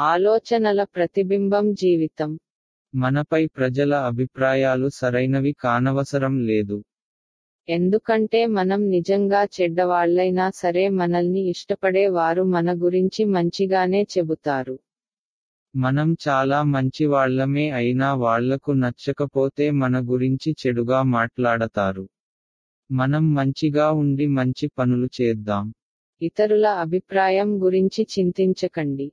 ఆలోచనల ప్రతిబింబం జీవితం. మనపై ప్రజల అభిప్రాయాలు సరైనవి కానవసరం లేదు. ఎందుకంటే మనం నిజంగా చెడ్డవాళ్ళైనా సరే మనల్ని ఇష్టపడే వారు మన గురించి మంచిగానే చెబుతారు. మనం చాలా మంచివాళ్ళమే అయినా వాళ్ళకు నచ్చకపోతే మన గురించి చెడుగా మాట్లాడతారు. మనం మంచిగా ఉండి మంచి పనులు చేద్దాం. ఇతరుల అభిప్రాయం గురించి చింతించకండి.